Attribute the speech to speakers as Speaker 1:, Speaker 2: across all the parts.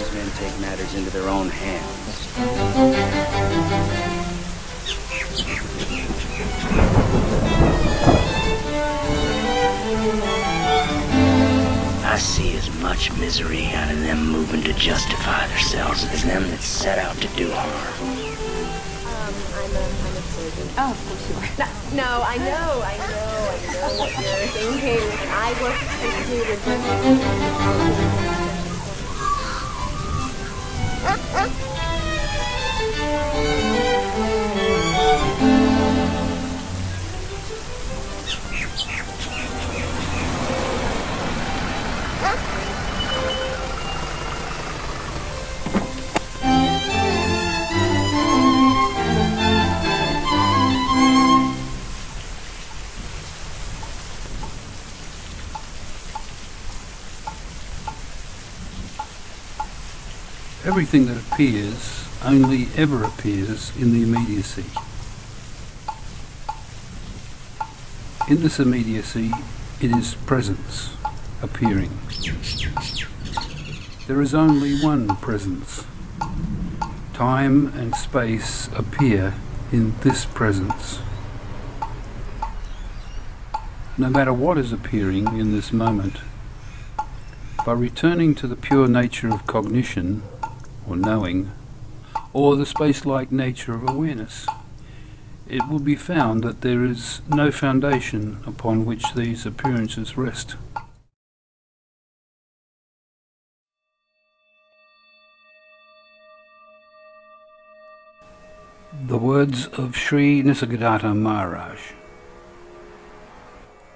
Speaker 1: Sometimes men take matters into their own hands. I see as much misery out of them moving to justify themselves as them that set out to do harm.
Speaker 2: Um, I'm a, I'm a surgeon.
Speaker 3: Oh, of course you are.
Speaker 2: No, no, I know, I know, I know what you're thinking. I work strictly with
Speaker 4: Everything that appears only ever appears in the immediacy. In this immediacy, it is presence appearing. There is only one presence. Time and space appear in this presence. No matter what is appearing in this moment, by returning to the pure nature of cognition, or knowing, or the space-like nature of awareness, it will be found that there is no foundation upon which these appearances rest. The words of Sri Nisargadatta Maharaj.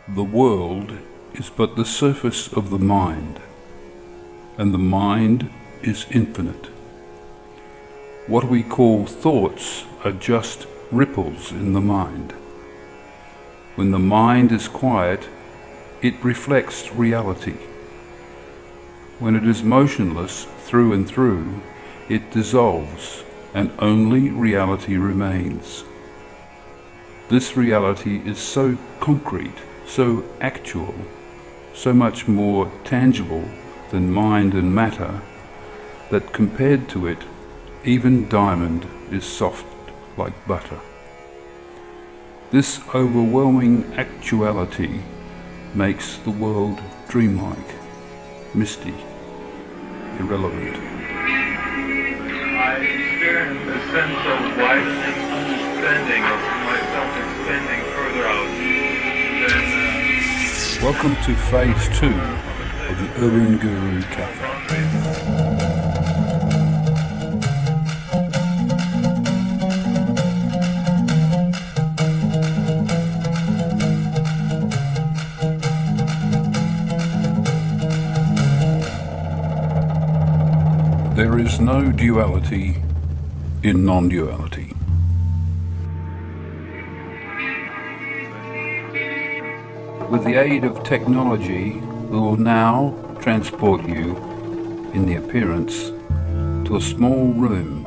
Speaker 4: The world is but the surface of the mind, and the mind is infinite. What we call thoughts are just ripples in the mind. When the mind is quiet, it reflects reality. When it is motionless through and through, it dissolves and only reality remains. This reality is so concrete, so actual, so much more tangible than mind and matter that compared to it, even diamond is soft like butter. This overwhelming actuality makes the world dreamlike, misty, irrelevant.
Speaker 5: I experience a sense of widening understanding of myself extending further out uh,
Speaker 4: Welcome to phase two of the Urban Guru Cafe. There is no duality in non duality. With the aid of technology, we will now transport you, in the appearance, to a small room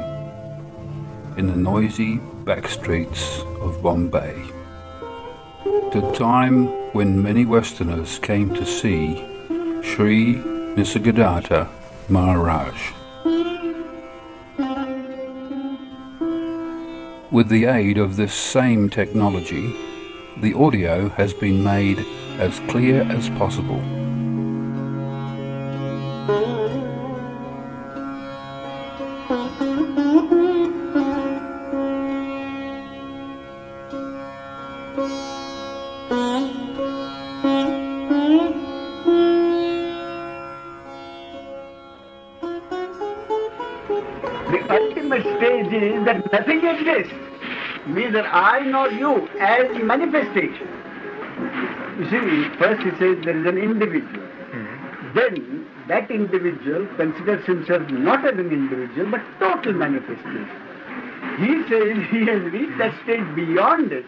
Speaker 4: in the noisy back streets of Bombay. To a time when many Westerners came to see Sri Nisargadatta Maharaj. With the aid of this same technology, the audio has been made as clear as possible.
Speaker 6: I nor you, as manifestation. You see, first he says there is an individual. Hmm. Then that individual considers himself not as an individual but total manifestation. He says he has reached that stage beyond it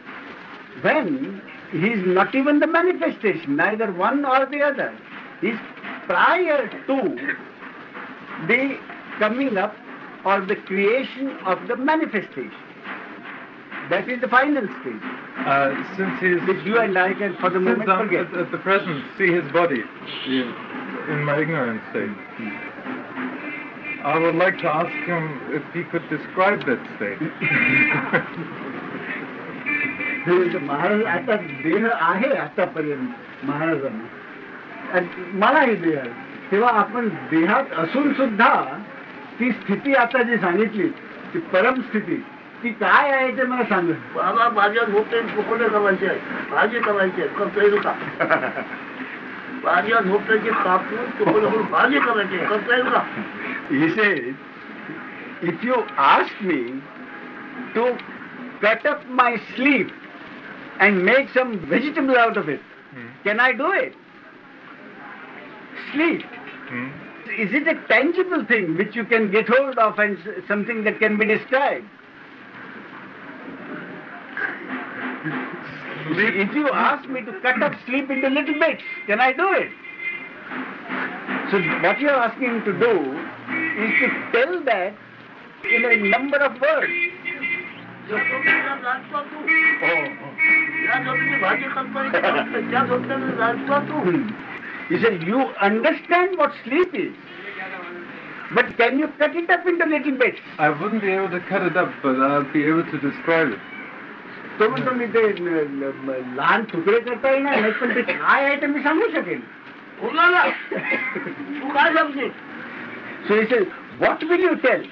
Speaker 6: when he is not even the manifestation, neither one or the other. He is prior to the coming up or the creation of the manifestation. That is the final stage.
Speaker 5: uh, since he's
Speaker 6: Which you and I can for the
Speaker 5: since
Speaker 6: moment
Speaker 5: I
Speaker 6: forget.
Speaker 5: at, at the present see his body in my ignorant state. I would like to ask him if he could describe that state.
Speaker 6: महाराज आता देह आहे आतापर्यंत महाराजांना आणि मलाही देह आहे. तेव्हा आपण देहात असून सुद्धा ती स्थिती आता जी सांगितली ती परमस्थिती ती काय आहे ते मला सांग
Speaker 3: बाबा माझ्या झोपेत तुकडे करायचे आहे भाजी करायची आहे करता येईल का माझ्या झोपेचे कापून तुकडे करून भाजी करायची आहे करता येईल का
Speaker 6: He says, if you ask me to cut up my sleep and make some vegetable out of it, can I do it? Sleep.
Speaker 5: Hmm?
Speaker 6: Is it a tangible thing which you can get hold of and s- something that can be described? Sleep. If you ask me to cut up sleep into little bits, can I do it? So what you're asking to do is to tell that in a number of words. Oh,
Speaker 3: oh.
Speaker 6: Hmm. he said, you understand what sleep is, but can you cut it up into little bits?
Speaker 5: I wouldn't be able to cut it up, but I'll be able to describe it.
Speaker 6: तो म्हणतो मी ते ल- ल- लहान तुकडे करता येणार नाही पण ते काय आहे ते मी सांगू शकेन
Speaker 3: मुलाला तू काय सांगशील
Speaker 6: So he says, what will you tell?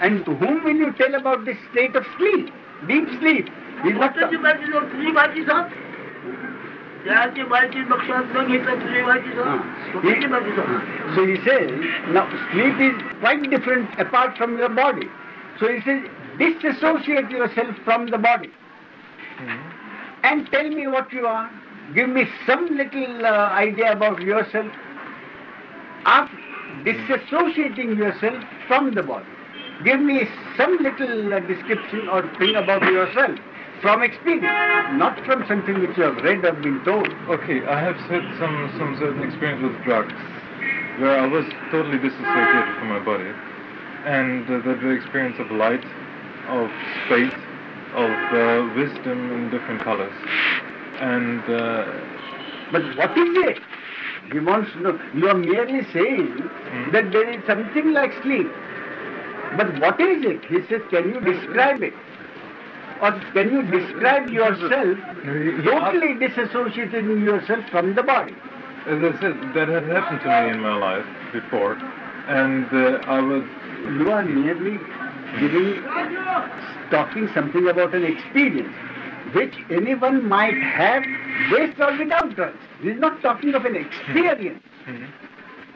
Speaker 6: And to whom will you tell about this state of sleep, deep sleep? He's not
Speaker 3: झोपेची भाजी जो तुझी भाजी सांग त्याची भाजी लक्षात न घेता तुझी भाजी सांग झोपेची भाजी सांग
Speaker 6: So he says, now sleep is quite different apart from your body. So he says, disassociate yourself from the body and tell me what you are. Give me some little uh, idea about yourself. After disassociating yourself from the body, give me some little uh, description or thing about yourself from experience, not from something which you have read or been told.
Speaker 5: Okay, I have had some, some certain experience with drugs where I was totally disassociated from my body. And uh, the, the experience of light, of space, of uh, wisdom in different colors. And uh,
Speaker 6: But what is it? He wants to know. You are merely saying that there is something like sleep. But what is it? He says, can you describe it? Or can you describe yourself totally disassociating yourself from the body?
Speaker 5: as I said, that had happened to me in my life before. And uh, I was
Speaker 6: You are merely giving, talking something about an experience which anyone might have with or without drugs. He is not talking of an experience.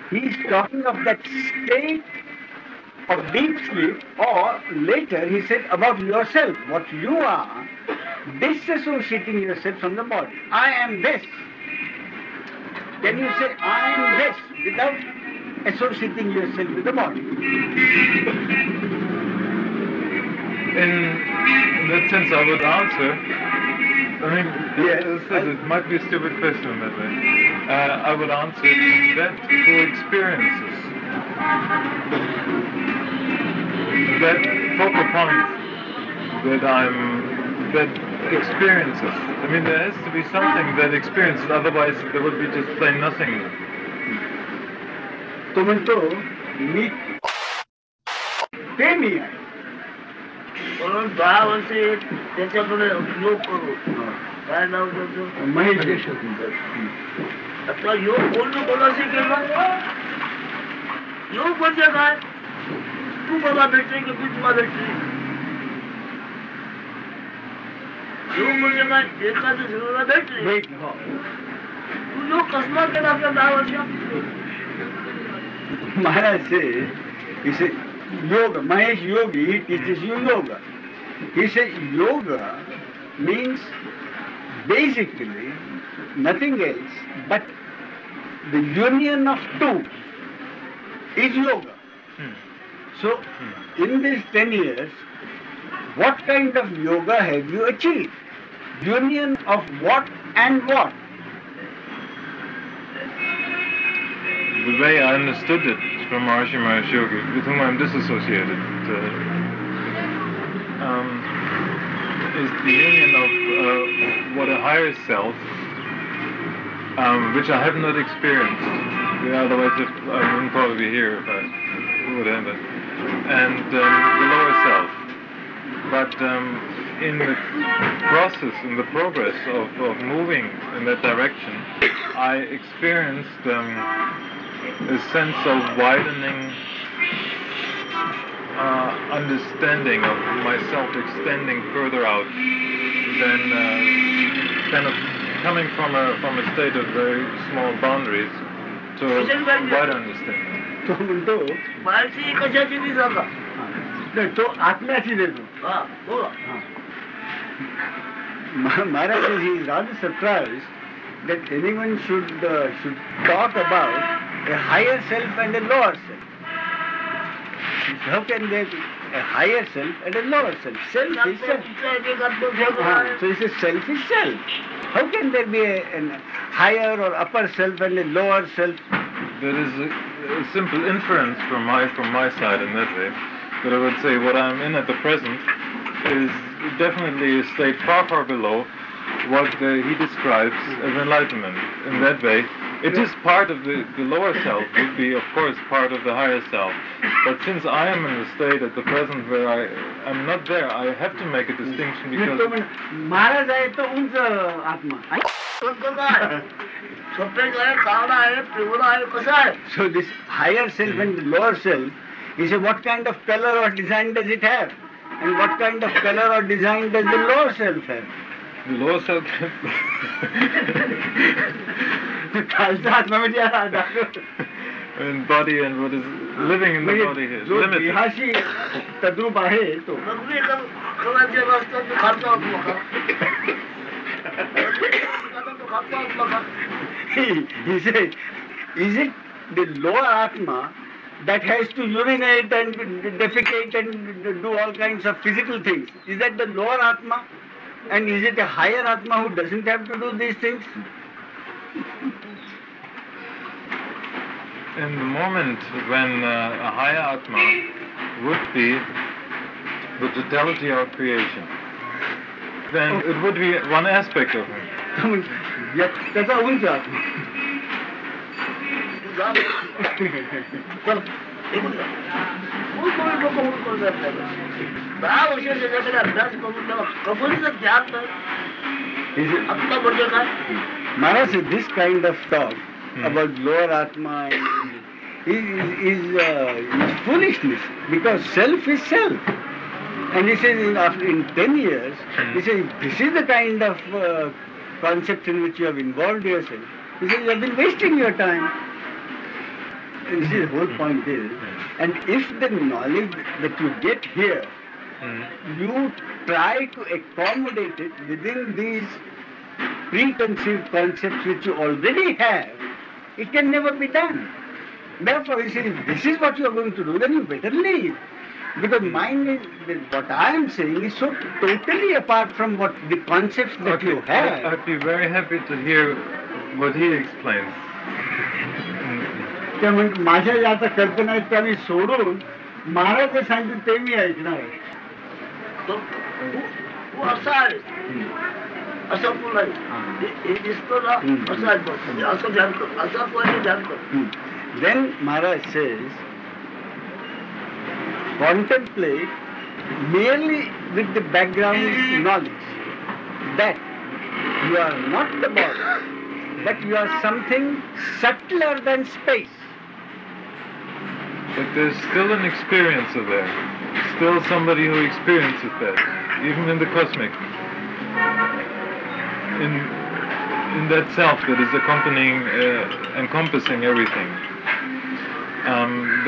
Speaker 6: He is talking of that state of deep sleep, or later he said about yourself, what you are, disassociating yourself from the body. I am this. Can you say I am this without associating yourself with the body?
Speaker 5: in, that sense, I would answer. I mean, yeah, I it might be a stupid question but that way. Uh, I would answer that for experiences. That focal point that I'm, that experiences. I mean, there has to be something that experiences, otherwise there would be just plain nothing.
Speaker 6: Tomato, meat, they.
Speaker 3: म्हणून दहा वर्षे त्याच्याकडे योग करू काय नाव त्याचं
Speaker 6: महेश
Speaker 3: आता योग कोण कोणाशी केला योग म्हणजे काय तू मला भेटते की मी तुला भेटते योग म्हणजे काय एखाद्या शरीराला भेटले तू योग कसला केला आपल्या दहा वर्षात
Speaker 6: he said, yoga, Mahesh Yogi, he teaches you yoga. He says yoga means basically nothing else but the union of two is yoga. Hmm. So, hmm. in these 10 years, what kind of yoga have you achieved? Union of what and what?
Speaker 5: The way I understood it from Maharishi Yogi, with whom I'm disassociated, uh, um, is the union of uh, what a higher self, um, which I have not experienced. Otherwise, if, I wouldn't probably be here if I would have it. and um, the lower self. But um, in the process, in the progress of, of moving in that direction, I experienced um, a sense of widening uh, understanding of myself extending further out than uh, kind of coming from a from a state of very small boundaries to a wider understanding.
Speaker 6: तो म्हणतो
Speaker 3: माणसी कशाची ती सांगा
Speaker 6: नाही, तो आत्म्याची देतो
Speaker 3: हा बोला
Speaker 6: Ma- Maharaj says he is rather surprised that anyone should uh, should talk about a higher self and a lower self. How can there be a higher self and a lower self? Self is self. Ah, so he says self is self. How can there be a, higher or upper self and a lower self?
Speaker 5: There is a, a simple inference from my from my side in that way that I would say what I'm in at the present is definitely a state far far below what he describes as enlightenment. In that way, it is part of the, the lower self, would be, of course, part of the higher self. But since I am in the state at the present where I am not there, I have to make a distinction because.
Speaker 6: So this higher self and the lower self, you say what kind of color or design does it have? And what kind of color or design does the lower self have?
Speaker 5: The lower self
Speaker 6: हा
Speaker 5: body and what is living in the body is limited.
Speaker 6: तद्रूप आहे तो
Speaker 3: तो तो
Speaker 6: he said, is it the lower atma that has to urinate and defecate and do all kinds of physical things? Is that the lower atma? And is it a higher atma who doesn't have to do these things?
Speaker 5: In the moment when uh, a higher Atma would be the totality of creation, then it would be one aspect of him.
Speaker 6: Jetzt,
Speaker 3: das Atma. It?
Speaker 6: Manas is this kind of talk
Speaker 5: hmm.
Speaker 6: about lower Atma is, is, uh, is foolishness because self is self. And he says in, after, in 10 years,
Speaker 5: hmm.
Speaker 6: he says this is the kind of uh, concept in which you have involved yourself. He says you have been wasting your time. And this is the whole hmm. point is, and if the knowledge that you get here, you try to accommodate it within these preconceived concepts which you already have, it can never be done. Therefore, you say, if this is what you are going to do, then you better leave. Because mind is, what I am saying is so totally apart from what the concepts that you
Speaker 5: I-
Speaker 6: have.
Speaker 5: I'd be very happy to hear what he explains.
Speaker 6: त्या म्हणजे माझ्या ज्या आता कल्पना आहेत त्या मी सोडून महाराज जे सांगतील ते मी ऐकणार आहे.
Speaker 3: तो तू तू असा आहे असं तू नाही हे- हे दिसतं ना असं आहे बघ. म्हणजे असं ध्यान कर असं पहिले ध्यान कर
Speaker 6: Then Maharaj says, contemplate merely with the background knowledge that you are not the body, but you are something subtler than space.
Speaker 5: But there's still an experiencer there. Still somebody who experiences that, even in the cosmic. In in that self that is accompanying, uh, encompassing everything. Um,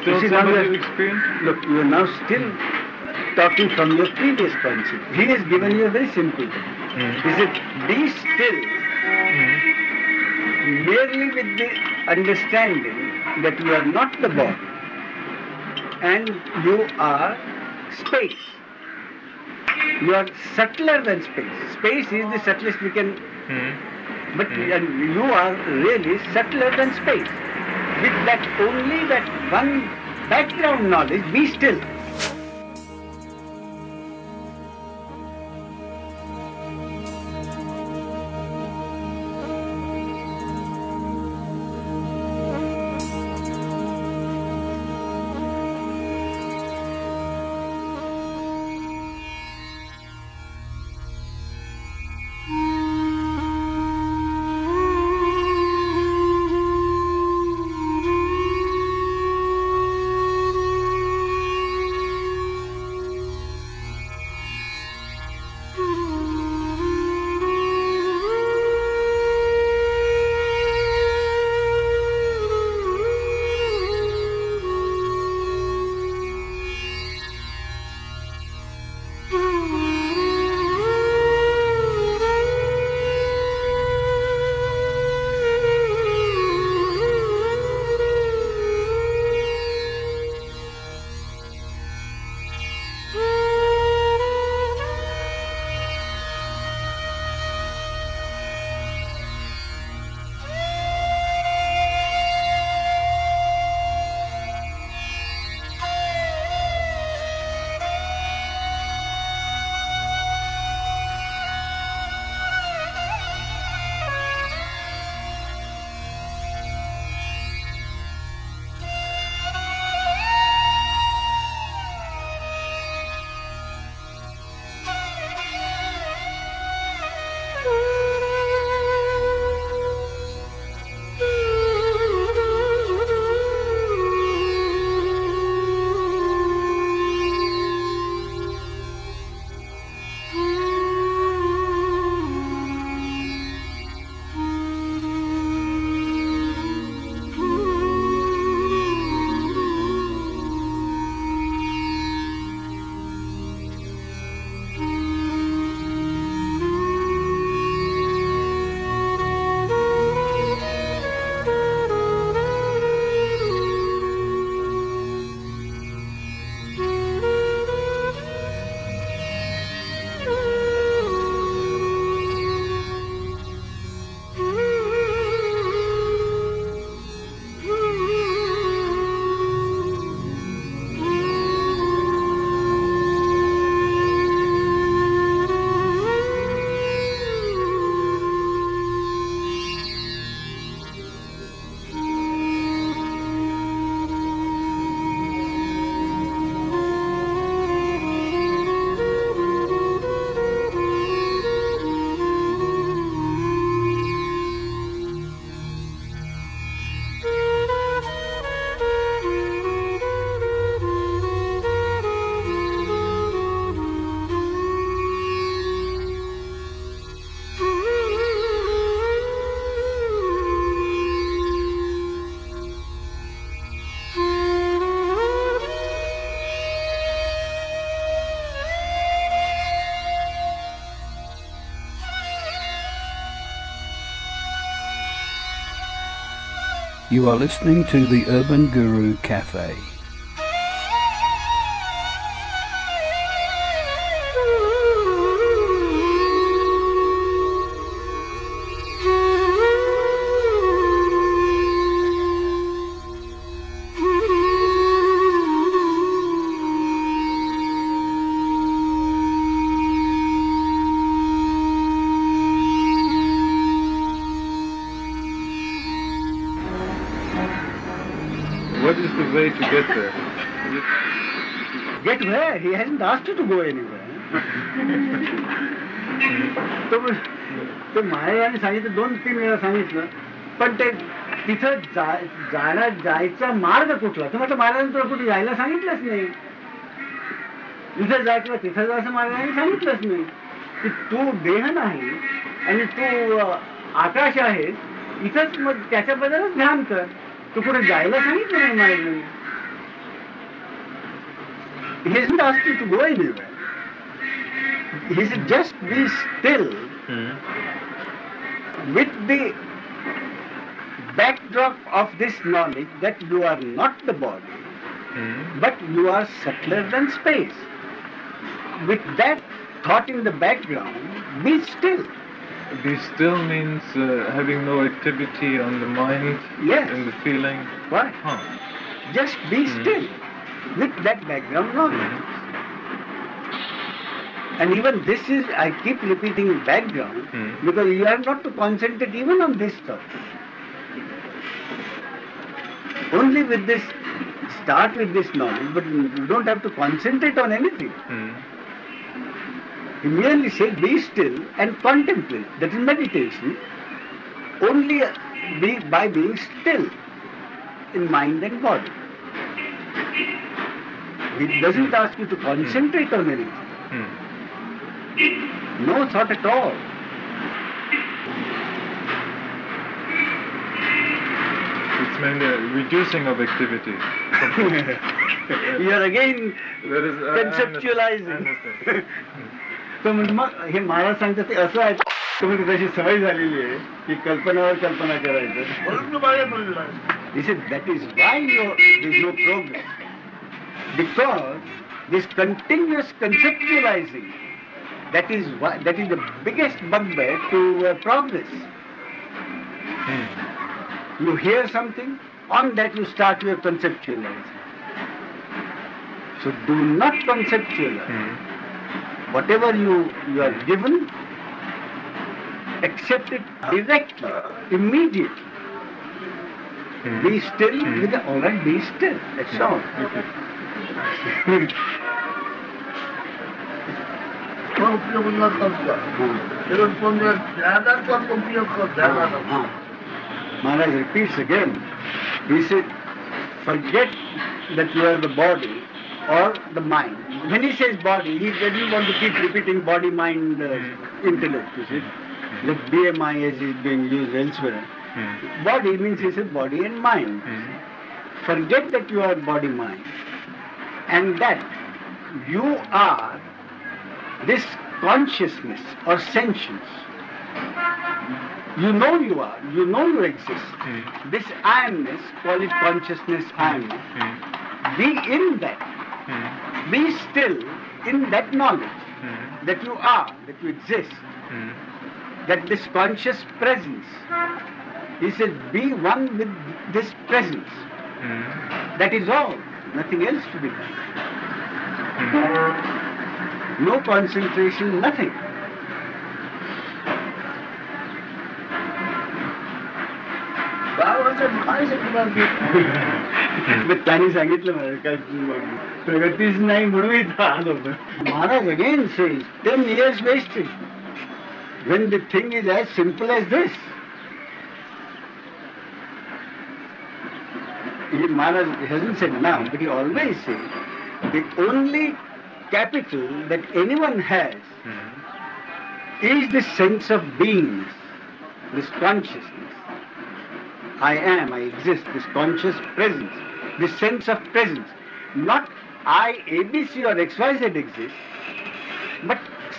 Speaker 5: still
Speaker 6: see, now
Speaker 5: somebody
Speaker 6: we
Speaker 5: who experiences.
Speaker 6: Look, you are now still talking from your previous concept. He has given you a very simple thing.
Speaker 5: Mm.
Speaker 6: He said, be still
Speaker 5: Mm.
Speaker 6: merely with the understanding that you are not the body and you are space. You are subtler than space. Space is the subtlest we can,
Speaker 5: Mm.
Speaker 6: but
Speaker 5: Hmm.
Speaker 6: and you are really subtler than space. With that only that one background knowledge, be still.
Speaker 4: You are listening to the Urban Guru Cafe.
Speaker 5: Get?
Speaker 6: He hasn't asked you to go anywhere. तो तो महाराजांनी सांगितलं दोन तीन वेळा सांगितलं पण ते तिथं जा जाण्या जायचा मार्ग कुठला तर म्हटलं महाराजांनी तुला कुठे जायला सांगितलंच नाही इथं जा किंवा तिथं जा असं महाराजांनी सांगितलंच नाही की तू देह नाही आणि तू आकाश आहे इथंच मग त्याच्याबद्दलच ध्यान कर तू कुठे जायला सांगितलं नाही महाराजांनी He hasn't asked you to go anywhere. He said, just be still hmm. with the backdrop of this knowledge that you are not the body, hmm. but you are subtler than space. With that thought in the background, be still.
Speaker 5: Be still means uh, having no activity on the mind
Speaker 6: Yes.
Speaker 5: and the feeling.
Speaker 6: Why?
Speaker 5: Huh.
Speaker 6: Just be hmm. still with that background knowledge. And even this is, I keep repeating background
Speaker 5: Hmm.
Speaker 6: because you have not to concentrate even on this stuff. Only with this, start with this knowledge, but you don't have to concentrate on anything.
Speaker 5: Hmm.
Speaker 6: He merely say, be still and contemplate. That is meditation. Only be, by being still in mind and body. He doesn't ask you to concentrate on anything.
Speaker 5: Hmm.
Speaker 6: No thought at all.
Speaker 5: It's mainly a reducing of activity.
Speaker 6: you are again
Speaker 5: That is, uh, I understand.
Speaker 6: conceptualizing.
Speaker 5: I understand.
Speaker 6: तर म्हणजे मग हे महाराज सांगतात ते असं आहे तुम्ही तशी सवय झालेली आहे की कल्पनावर कल्पना करायचं
Speaker 3: म्हणून तू मागे पडलेला आहेस.
Speaker 6: He said because this continuous conceptualizing, that is why, that is the biggest bugbear to uh, progress. You hear something, on that you start your conceptualizing. So do not conceptualize.
Speaker 5: Hmm.
Speaker 6: Whatever you, you are given, accept it directly, immediately.
Speaker 5: Hmm.
Speaker 6: Be still with the, all right, be still. That's all.
Speaker 3: সবচেয়ে
Speaker 6: খরচা Maharaj repeats again. He said, forget that you are the body or the mind. When he says body, he doesn't want to keep repeating body, mind, uh, intellect, you see. The BMI as is being used elsewhere.
Speaker 5: Hmm.
Speaker 6: Body means he said body and mind.
Speaker 5: Hmm.
Speaker 6: Forget that you are body, mind and that you are this consciousness or sentience. You know you are, you know you exist.
Speaker 5: Hmm.
Speaker 6: This I amness, call it consciousness I amness.
Speaker 5: Hmm.
Speaker 6: Be in that,
Speaker 5: Hmm.
Speaker 6: be still in that knowledge that you are, that you exist, that this conscious presence. He said, be one with this presence. That is all, nothing else to be done.
Speaker 5: Hmm.
Speaker 6: No concentration, nothing.
Speaker 3: गावाचं काय शिकणार ते?
Speaker 6: मग त्यांनी सांगितलं मला काय प्रगतीच नाही म्हणून इथं आलो महाराज again says ten years wasted when the thing is as simple as this. He, Maharaj hasn't said now, but he always says the only capital that anyone has
Speaker 5: Hmm.
Speaker 6: is the sense of beingness, this consciousness. I am, I exist, this conscious presence, this sense of presence. Not I, ABC or XYZ exist, but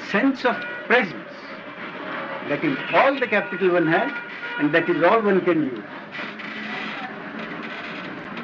Speaker 6: sense of presence. That is all the capital one has, and that is all one can use.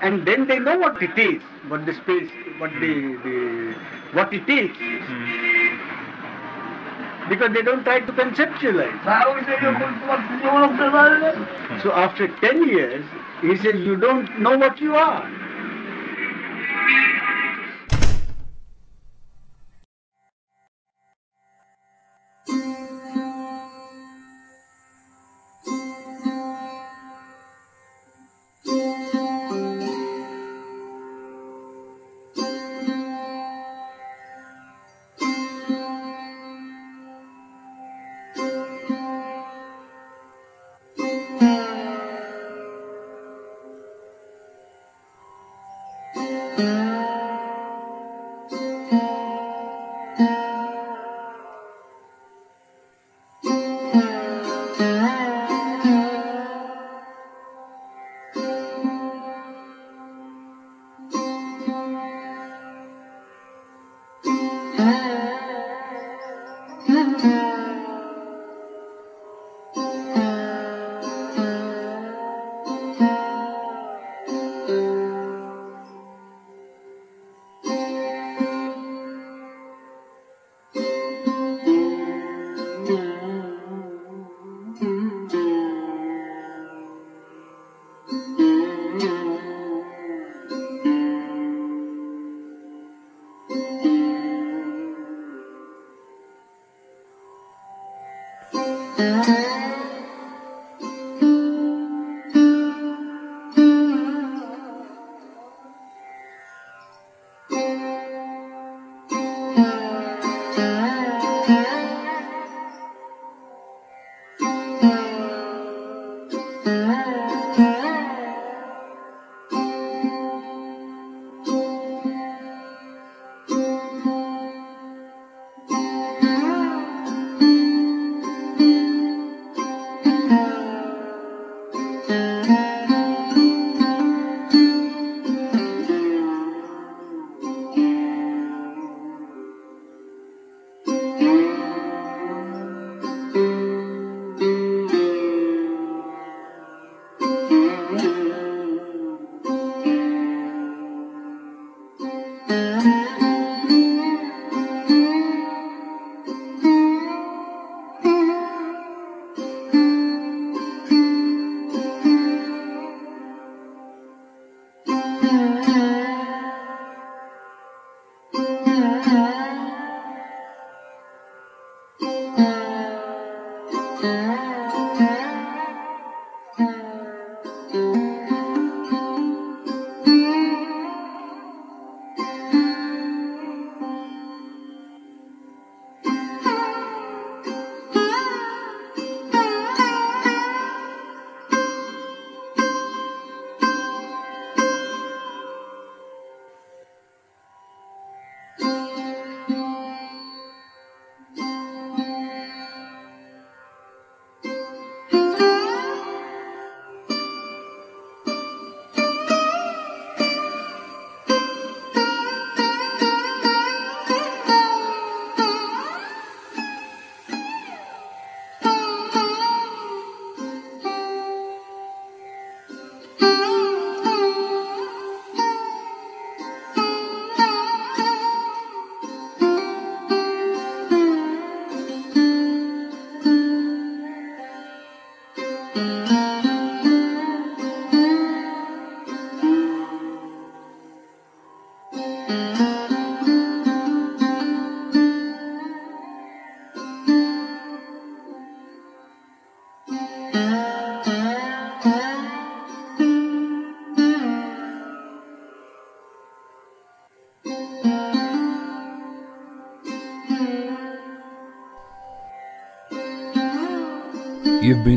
Speaker 6: and then they know what it is, what the space, what the, the what it is.
Speaker 5: Mm.
Speaker 6: Because they don't try to conceptualize.
Speaker 3: Mm.
Speaker 6: So after 10 years, he says, you don't know what you are.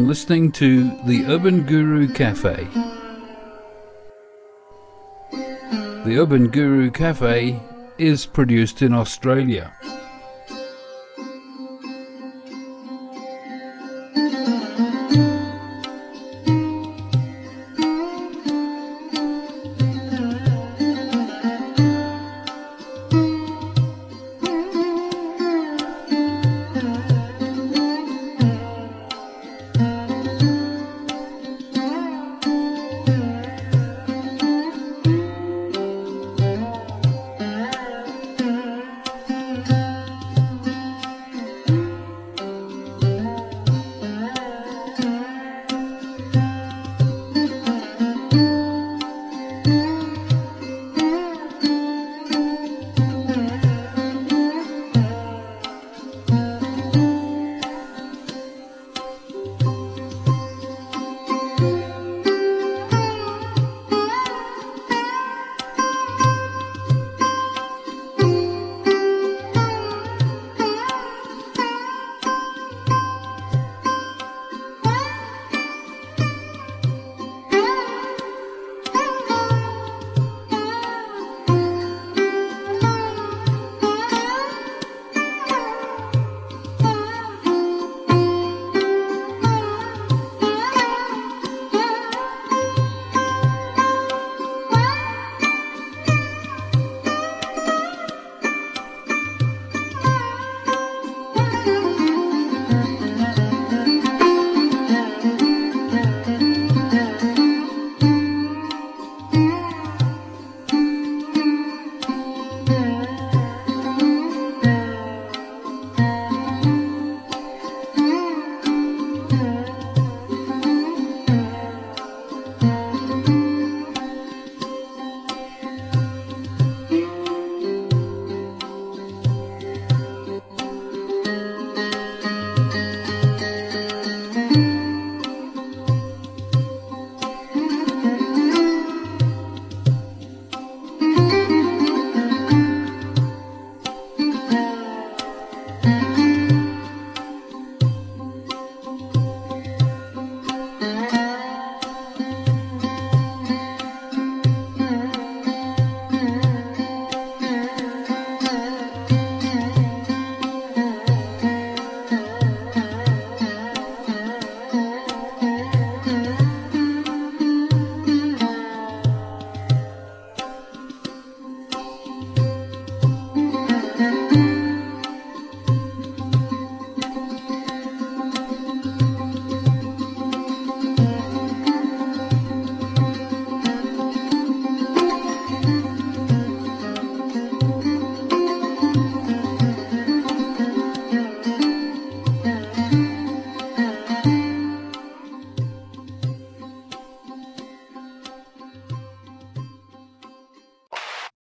Speaker 4: Listening to the Urban Guru Cafe. The Urban Guru Cafe is produced in Australia.